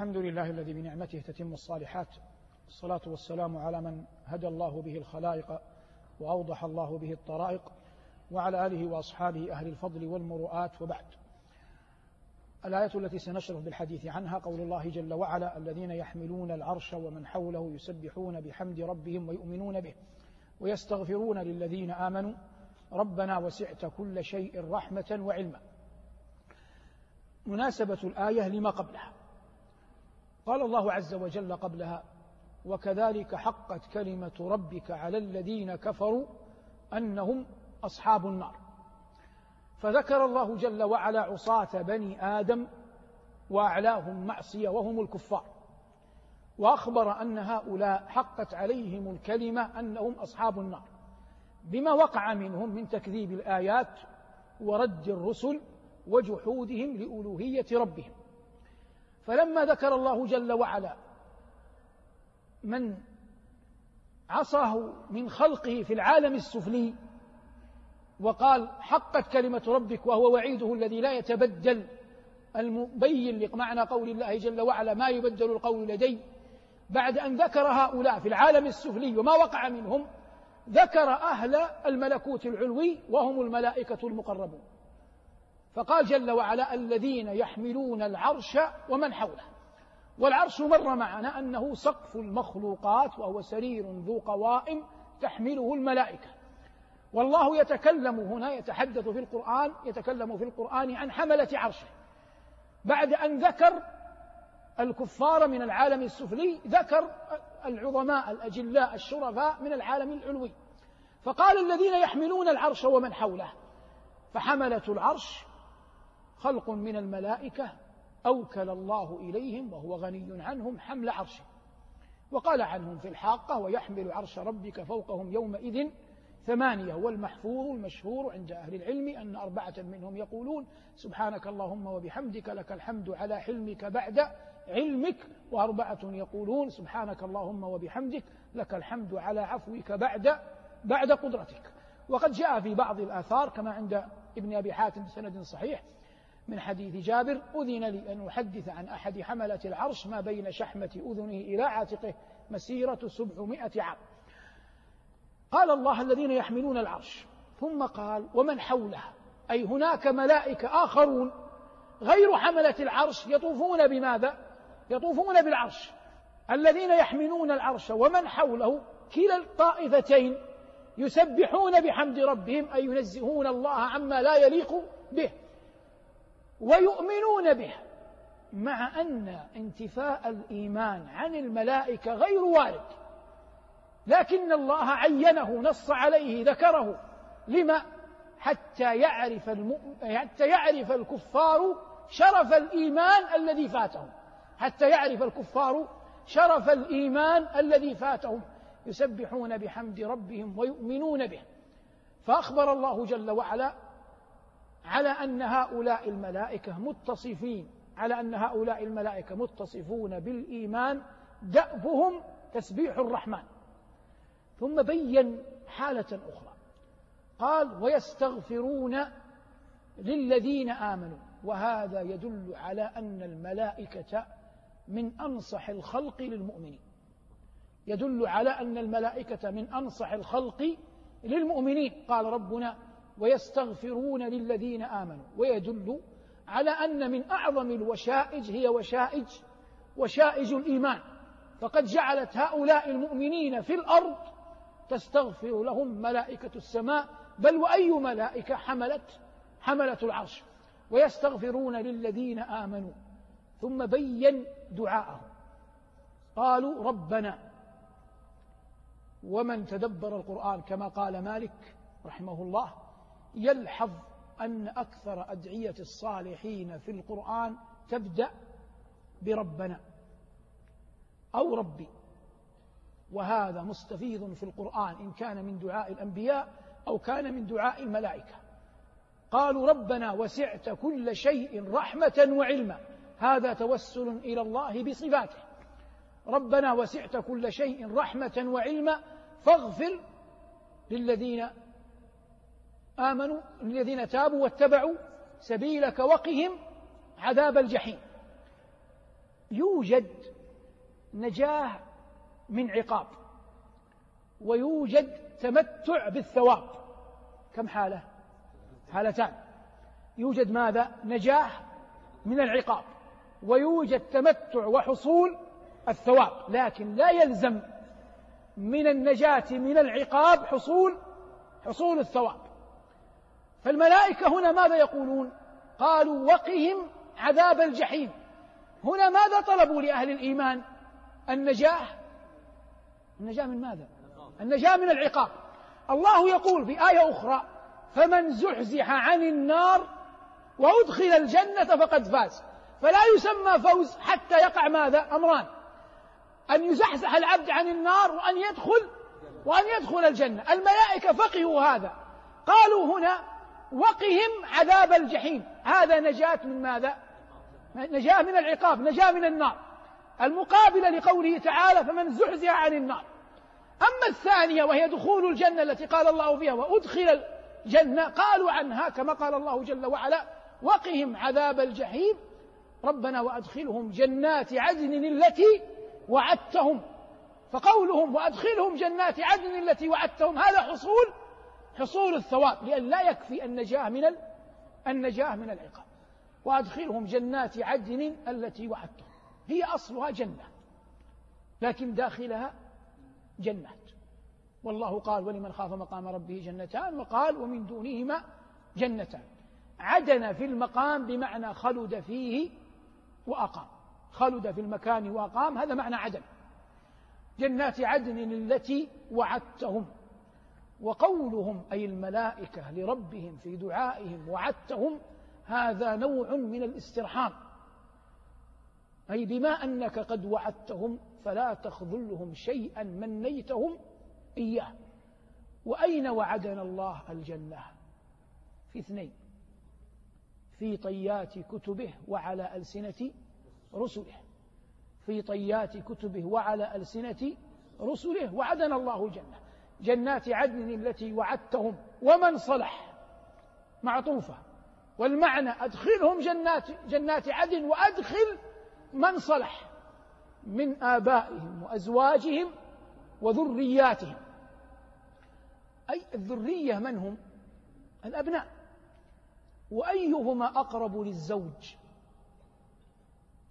الحمد لله الذي بنعمته تتم الصالحات. الصلاة والسلام على من هدى الله به الخلائق وأوضح الله به الطرائق وعلى آله وأصحابه أهل الفضل والمروءات وبعد. الآية التي سنشرف بالحديث عنها قول الله جل وعلا الذين يحملون العرش ومن حوله يسبحون بحمد ربهم ويؤمنون به ويستغفرون للذين آمنوا. ربنا وسعت كل شيء رحمة وعلما. مناسبة الآية لما قبلها. قال الله عز وجل قبلها وكذلك حقت كلمة ربك على الذين كفروا أنهم أصحاب النار. فذكر الله جل وعلا عصاة بني آدم وأعلاهم معصية وهم الكفار وأخبر أن هؤلاء حقت عليهم الكلمة أنهم أصحاب النار. بما وقع منهم من تكذيب الآيات ورد الرسل وجحودهم لألوهية ربهم. فلما ذكر الله جل وعلا من عصاه من خلقه في العالم السفلي وقال حقت كلمة ربك وهو وعيده الذي لا يتبدل المبين لمعنى قول الله جل وعلا ما يبدل القول لدي بعد أن ذكر هؤلاء في العالم السفلي وما وقع منهم ذكر أهل الملكوت العلوي وهم الملائكة المقربون. فقال جل وعلا الذين يحملون العرش ومن حوله. والعرش مر معنا أنه سقف المخلوقات وهو سرير ذو قوائم تحمله الملائكة. والله يتكلم هنا يتحدث في القرآن يتكلم في القرآن عن حملة عرشه. بعد أن ذكر الكفار من العالم السفلي ذكر العظماء الأجلاء الشرفاء من العالم العلوي. فقال الذين يحملون العرش ومن حوله فحملة العرش خلق من الملائكة أوكل الله إليهم وهو غني عنهم حمل عرشه. وقال عنهم في الحاقة ويحمل عرش ربك فوقهم يومئذ ثمانية. والمحفوظ المشهور عند أهل العلم أن أربعة منهم يقولون سبحانك اللهم وبحمدك لك الحمد على حلمك بعد علمك. وأربعة يقولون سبحانك اللهم وبحمدك لك الحمد على عفوك بعد بعد قدرتك. وقد جاء في بعض الآثار كما عند ابن أبي حاتم بسند صحيح من حديث جابر أذن لي أن أحدث عن أحد حملة العرش ما بين شحمة أذنه إلى عاتقه مسيرة سبعمائة عام. قال الله الذين يحملون العرش ثم قال ومن حوله أي هناك ملائكة آخرون غير حملة العرش يطوفون بماذا؟ يطوفون بالعرش. الذين يحملون العرش ومن حوله كلا الطائفتين يسبحون بحمد ربهم أي ينزهون الله عما لا يليق به. ويؤمنون به مع أن انتفاء الإيمان عن الملائكة غير وارد. لكن الله عينه نص عليه ذكره. لما؟ حتى يعرف المؤمن حتى يعرف الكفار شرف الإيمان الذي فاتهم. حتى يعرف الكفار شرف الإيمان الذي فاتهم. يسبحون بحمد ربهم ويؤمنون به. فأخبر الله جل وعلا على أن هؤلاء الملائكة متصفين على أن هؤلاء الملائكة متصفون بالإيمان دأبهم تسبيح الرحمن. ثم بين حالة أخرى. قال ويستغفرون للذين آمنوا. وهذا يدل على أن الملائكة من أنصح الخلق للمؤمنين. يدل على أن الملائكة من أنصح الخلق للمؤمنين. قال ربنا ويستغفرون للذين آمنوا. ويدل على أن من أعظم الوشائج هي وشائج وشائج الإيمان. فقد جعلت هؤلاء المؤمنين في الأرض تستغفر لهم ملائكة السماء. بل وأي ملائكة حملت حملت العرش؟ ويستغفرون للذين آمنوا. ثم بين دعاءهم. قالوا ربنا ومن تدبر القرآن كما قال مالك رحمه الله يلحظ أن أكثر أدعية الصالحين في القرآن تبدأ بربنا أو ربي. وهذا مستفيض في القرآن إن كان من دعاء الأنبياء أو كان من دعاء الملائكة. قالوا ربنا وسعت كل شيء رحمة وعلما. هذا توسل إلى الله بصفاته. ربنا وسعت كل شيء رحمة وعلما فاغفر للذين آمنوا الذين تابوا واتبعوا سبيلك وقهم عذاب الجحيم. يوجد نجاه من عقاب ويوجد تمتع بالثواب. كم حالة؟ حالتان. يوجد ماذا؟ نجاه من العقاب ويوجد تمتع وحصول الثواب. لكن لا يلزم من النجاة من العقاب حصول حصول الثواب. فالملائكة هنا ماذا يقولون؟ قالوا وقهم عذاب الجحيم. هنا ماذا طلبوا لأهل الإيمان؟ النجاة النجاة من ماذا؟ النجاة من العقاب. الله يقول في آية أخرى فمن زحزح عن النار وأدخل الجنة فقد فاز. فلا يسمى فوز حتى يقع ماذا؟ أمران. أن يزحزح العبد عن النار وأن يدخل وأن يدخل الجنة. الملائكة فقهوا هذا. قالوا هنا وقهم عذاب الجحيم. هذا نجاة من ماذا؟ نجاة من العقاب نجاة من النار. المقابلة لقوله تعالى فمن زحزح عن النار أما الثانية وهي دخول الجنة التي قال الله فيها وأدخل الجنة قالوا عنها كما قال الله جل وعلا وقهم عذاب الجحيم ربنا وأدخلهم جنات عدن التي وعدتهم فقولهم وأدخلهم جنات عدن التي وعدتهم هذا حصول حصول الثواب لأن لا يكفي النجاة من النجاة من العقاب. وأدخلهم جنات عدن التي وعدتهم. هي أصلها جنة لكن داخلها جنات. والله قال ولمن خاف مقام ربه جنتان؟ وقال ومن دونهما جنتان. عدن في المقام بمعنى خلد فيه وأقام. خلد في المكان وأقام هذا معنى عدن. جنات عدن التي وعدتهم. وقولهم أي الملائكة لربهم في دعائهم وعدتهم هذا نوع من الاسترحام. أي بما أنك قد وعدتهم فلا تخذلهم شيئا منيتهم إياه. وأين وعدنا الله الجنة؟ في اثنين في طيات كتبه وعلى ألسنة رسله. في طيات كتبه وعلى ألسنة رسله وعدنا الله الجنة. جنات عدن التي وعدتهم ومن صلح؟ معطوفة. والمعنى أدخلهم جنات جنات عدن وأدخل من صلح؟ من آبائهم وأزواجهم وذرياتهم. أي الذرية من هم؟ الأبناء. وأيهما أقرب للزوج؟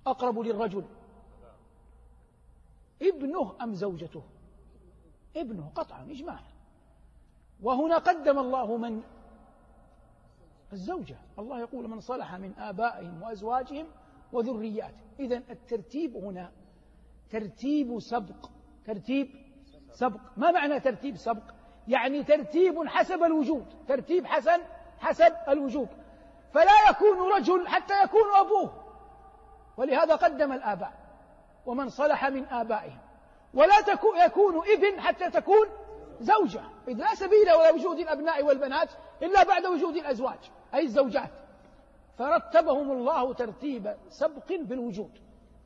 أقرب للرجل. ابنه أم زوجته؟ ابنه قطعا إجماعا وهنا قدم الله من؟ الزوجة. الله يقول من صلح من آبائهم وأزواجهم وذرياتهم. إذا الترتيب هنا ترتيب سبق. ترتيب سبق. ما معنى ترتيب سبق؟ يعني ترتيب حسب الوجود. ترتيب حسن حسب الوجود. فلا يكون رجل حتى يكون أبوه. ولهذا قدم الآباء. ومن صلح من آبائهم. ولا يكون إبن حتى تكون زوجة. إذ لا سبيل إلى وجود الأبناء والبنات إلا بعد وجود الأزواج أي الزوجات. فرتبهم الله ترتيب سبق بالوجود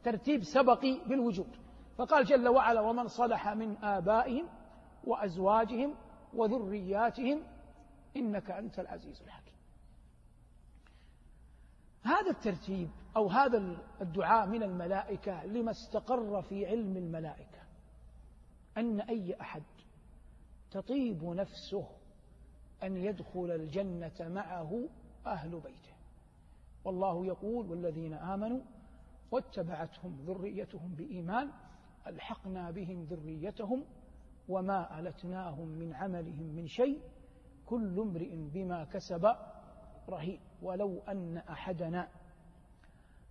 ترتيب سبقي بالوجود. فقال جل وعلا ومن صلح من آبائهم وأزواجهم وذرياتهم إنك أنت العزيز الحكيم. هذا الترتيب أو هذا الدعاء من الملائكة لما استقر في علم الملائكة أن أي أحد تطيب نفسه أن يدخل الجنة معه أهل بيته. والله يقول والذين آمنوا واتبعتهم ذريتهم بإيمان ألحقنا بهم ذريتهم وما ألتناهم من عملهم من شيء كل امرئ بما كسب رهين. ولو أن أحدنا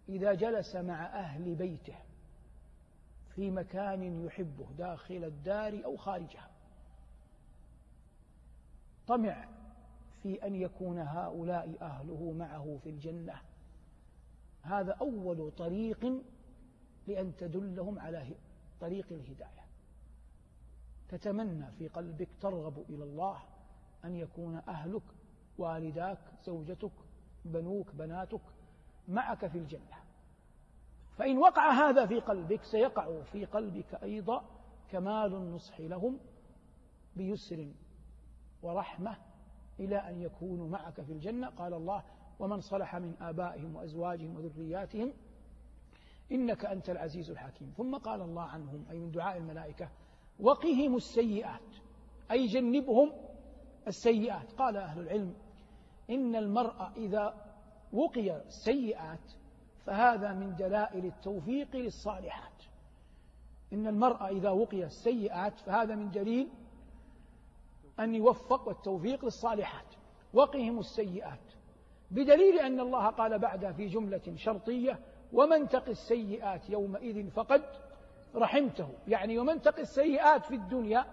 إذا جلس مع أهل بيته في مكان يحبه داخل الدار أو خارجها. طمع في أن يكون هؤلاء أهله معه في الجنة. هذا أول طريق لأن تدلهم على طريق الهداية. تتمنى في قلبك ترغب إلى الله أن يكون أهلك والداك زوجتك بنوك بناتك معك في الجنة. فإن وقع هذا في قلبك سيقع في قلبك أيضا كمال النصح لهم بيسر ورحمة إلى أن يكونوا معك في الجنة. قال الله ومن صلح من آبائهم وأزواجهم وذرياتهم إنك أنت العزيز الحكيم. ثم قال الله عنهم أي من دعاء الملائكة وقهم السيئات. أي جنبهم السيئات. قال أهل العلم إن المرء إذا وقي السيئات فهذا من دلائل التوفيق للصالحات. إن المرء إذا وقي السيئات فهذا من دليل أن يوفق والتوفيق للصالحات. وقهم السيئات. بدليل أن الله قال بعدها في جملة شرطية ومن تق السيئات يومئذ فقد رحمته. يعني ومن تق السيئات في الدنيا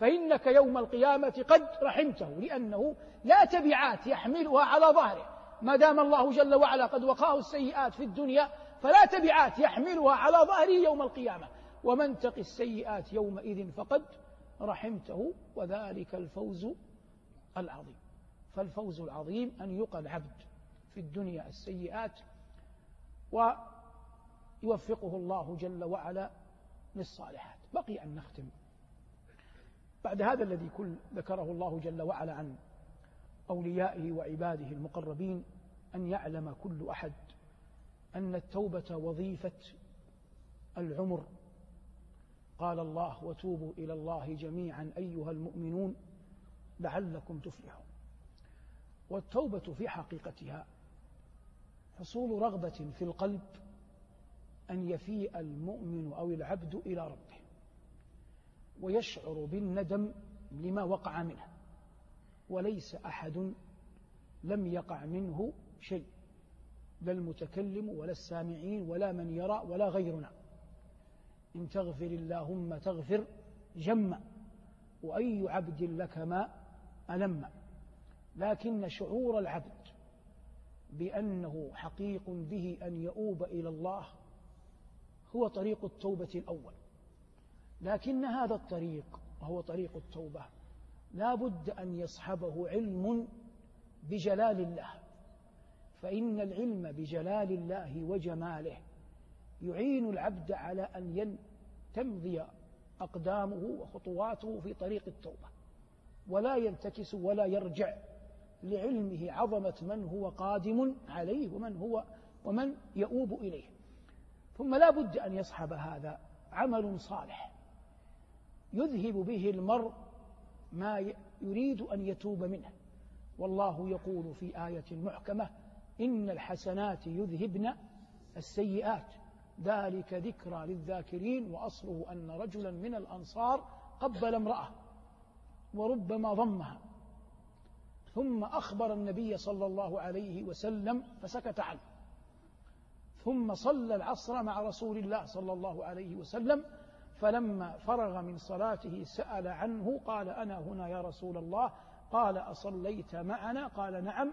فإنك يوم القيامة قد رحمته لأنه لا تبعات يحملها على ظهره. ما دام الله جل وعلا قد وقاه السيئات في الدنيا فلا تبعات يحملها على ظهره يوم القيامة. ومن تق السيئات يومئذ فقد رحمته وذلك الفوز العظيم. فالفوز العظيم أن يقى العبد في الدنيا السيئات ويوفقه الله جل وعلا للصالحات. بقي أن نختم. بعد هذا الذي كل ذكره الله جل وعلا عن أوليائه وعباده المقربين أن يعلم كل أحد أن التوبة وظيفة العمر. قال الله وتوبوا إلى الله جميعا أيها المؤمنون لعلكم تفلحون والتوبة في حقيقتها حصول رغبة في القلب أن يفيء المؤمن أو العبد إلى ربه ويشعر بالندم لما وقع منه. وليس أحد لم يقع منه شيء لا المتكلم ولا السامعين ولا من يرى ولا غيرنا. إن تغفر اللهم تغفر جم وأي عبد لك ما ألم. لكن شعور العبد بأنه حقيق به أن يؤوب إلى الله هو طريق التوبة الأول. لكن هذا الطريق وهو طريق التوبة. لا بد أن يصحبه علم بجلال الله. فإن العلم بجلال الله وجماله يعين العبد على أن تمضي أقدامه وخطواته في طريق التوبة ولا ينتكس ولا يرجع لعلمه عظمة من هو قادم عليه ومن هو ومن يؤوب إليه. ثم لا بد أن يصحب هذا عمل صالح يذهب به المرء ما يريد أن يتوب منه. والله يقول في آية محكمة إن الحسنات يذهبن السيئات. ذلك ذكرى للذاكرين وأصله أن رجلا من الأنصار قبل امرأة وربما ضمها. ثم أخبر النبي صلى الله عليه وسلم فسكت عنه. ثم صلى العصر مع رسول الله صلى الله عليه وسلم فلما فرغ من صلاته سأل عنه قال أنا هنا يا رسول الله قال أصليت معنا؟ قال نعم.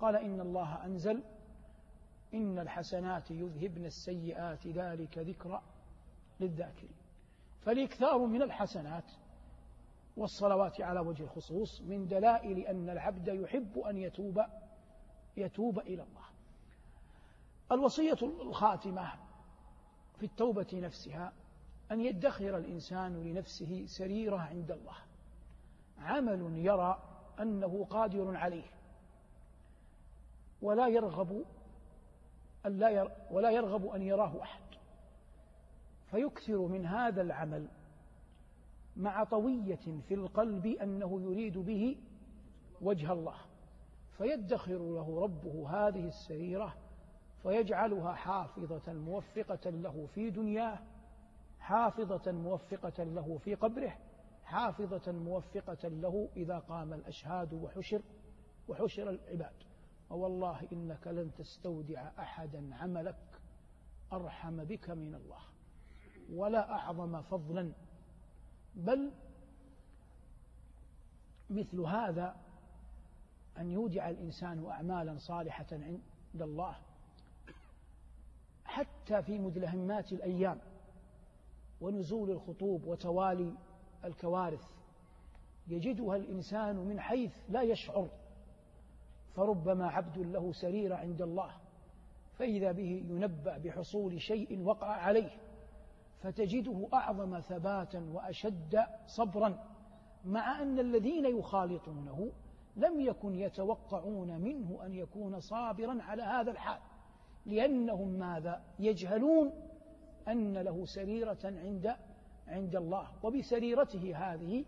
قال إن الله أنزل إن الحسنات يذهبن السيئات ذلك ذكرى للذاكرين. فالإكثار من الحسنات والصلوات على وجه الخصوص من دلائل أن العبد يحب أن يتوب يتوب إلى الله. الوصية الخاتمة في التوبة نفسها أن يدخر الإنسان لنفسه سريرة عند الله. عمل يرى أنه قادر عليه. ولا يرغب أن لا ولا يرغب أن يراه أحد. فيكثر من هذا العمل مع طوية في القلب أنه يريد به وجه الله. فيدخر له ربه هذه السريرة فيجعلها حافظة موفقة له في دنياه حافظة موفقة له في قبره حافظة موفقة له إذا قام الأشهاد وحشر وحشر العباد. ووالله إنك لن تستودع أحدا عملك أرحم بك من الله. ولا أعظم فضلا. بل مثل هذا أن يودع الإنسان أعمالا صالحة عند الله حتى في مدلهمات الأيام. ونزول الخطوب وتوالي الكوارث. يجدها الإنسان من حيث لا يشعر فربما عبد له سرير عند الله فإذا به ينبأ بحصول شيء وقع عليه فتجده أعظم ثباتا وأشد صبرا مع أن الذين يخالطونه لم يكن يتوقعون منه أن يكون صابرا على هذا الحال لأنهم ماذا؟ يجهلون أن له سريرة عند عند الله وبسريرته هذه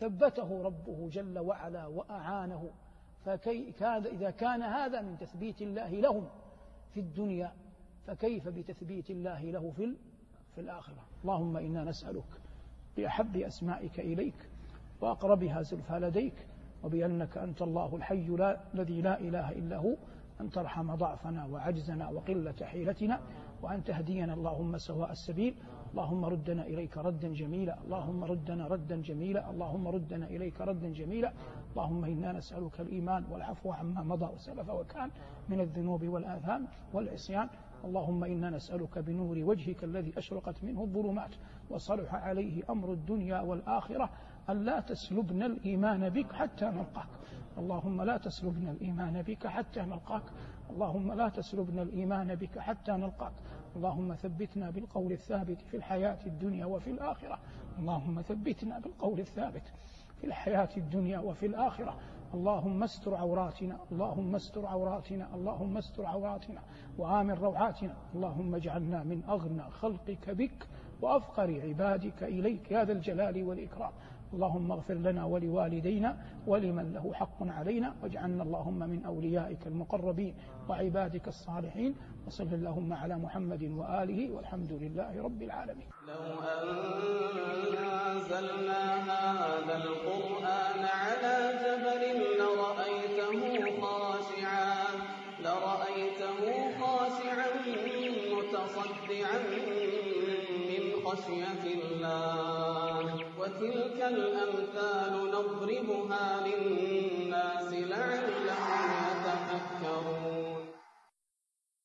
ثبته ربه جل وعلا وأعانه. فكي إذا كان هذا من تثبيت الله لهم في الدنيا فكيف بتثبيت الله له في في الآخرة؟ اللهم إنا نسألك بأحب أسمائك إليك وأقربها زلفى لديك وبأنك أنت الله الحي لا الذي لا إله إلا هو أن ترحم ضعفنا وعجزنا وقلة حيلتنا. وأن تهدينا اللهم سواء السبيل. اللهم ردنا إليك ردا جميلا. اللهم ردنا ردا جميلا. اللهم ردنا إليك ردا جميلا. اللهم إنا نسألك الإيمان والعفو عما مضى وسلف وكان من الذنوب والآثام والعصيان. اللهم إنا نسألك بنور وجهك الذي أشرقت منه الظلمات وصلح عليه أمر الدنيا والآخرة. أن لا تسلبنا الإيمان بك حتى نلقاك. اللهم لا تسلبنا الإيمان بك حتى نلقاك. اللهم لا تسلبنا الإيمان بك حتى نلقاك. اللهم ثبتنا بالقول الثابت في الحياة الدنيا وفي الآخرة. اللهم ثبتنا بالقول الثابت في الحياة الدنيا وفي الآخرة. اللهم استر عوراتنا. اللهم استر عوراتنا. اللهم استر عوراتنا وآمن روعاتنا. اللهم اجعلنا من أغنى خلقك بك وأفقر عبادك إليك يا ذا الجلال والإكرام. اللهم اغفر لنا ولوالدينا ولمن له حق علينا واجعلنا اللهم من أوليائك المقربين وعبادك الصالحين وصل اللهم على محمد وآله والحمد لله رب العالمين. لو أنزلنا هذا القرآن على وتلك الأمثال نضربها للناس.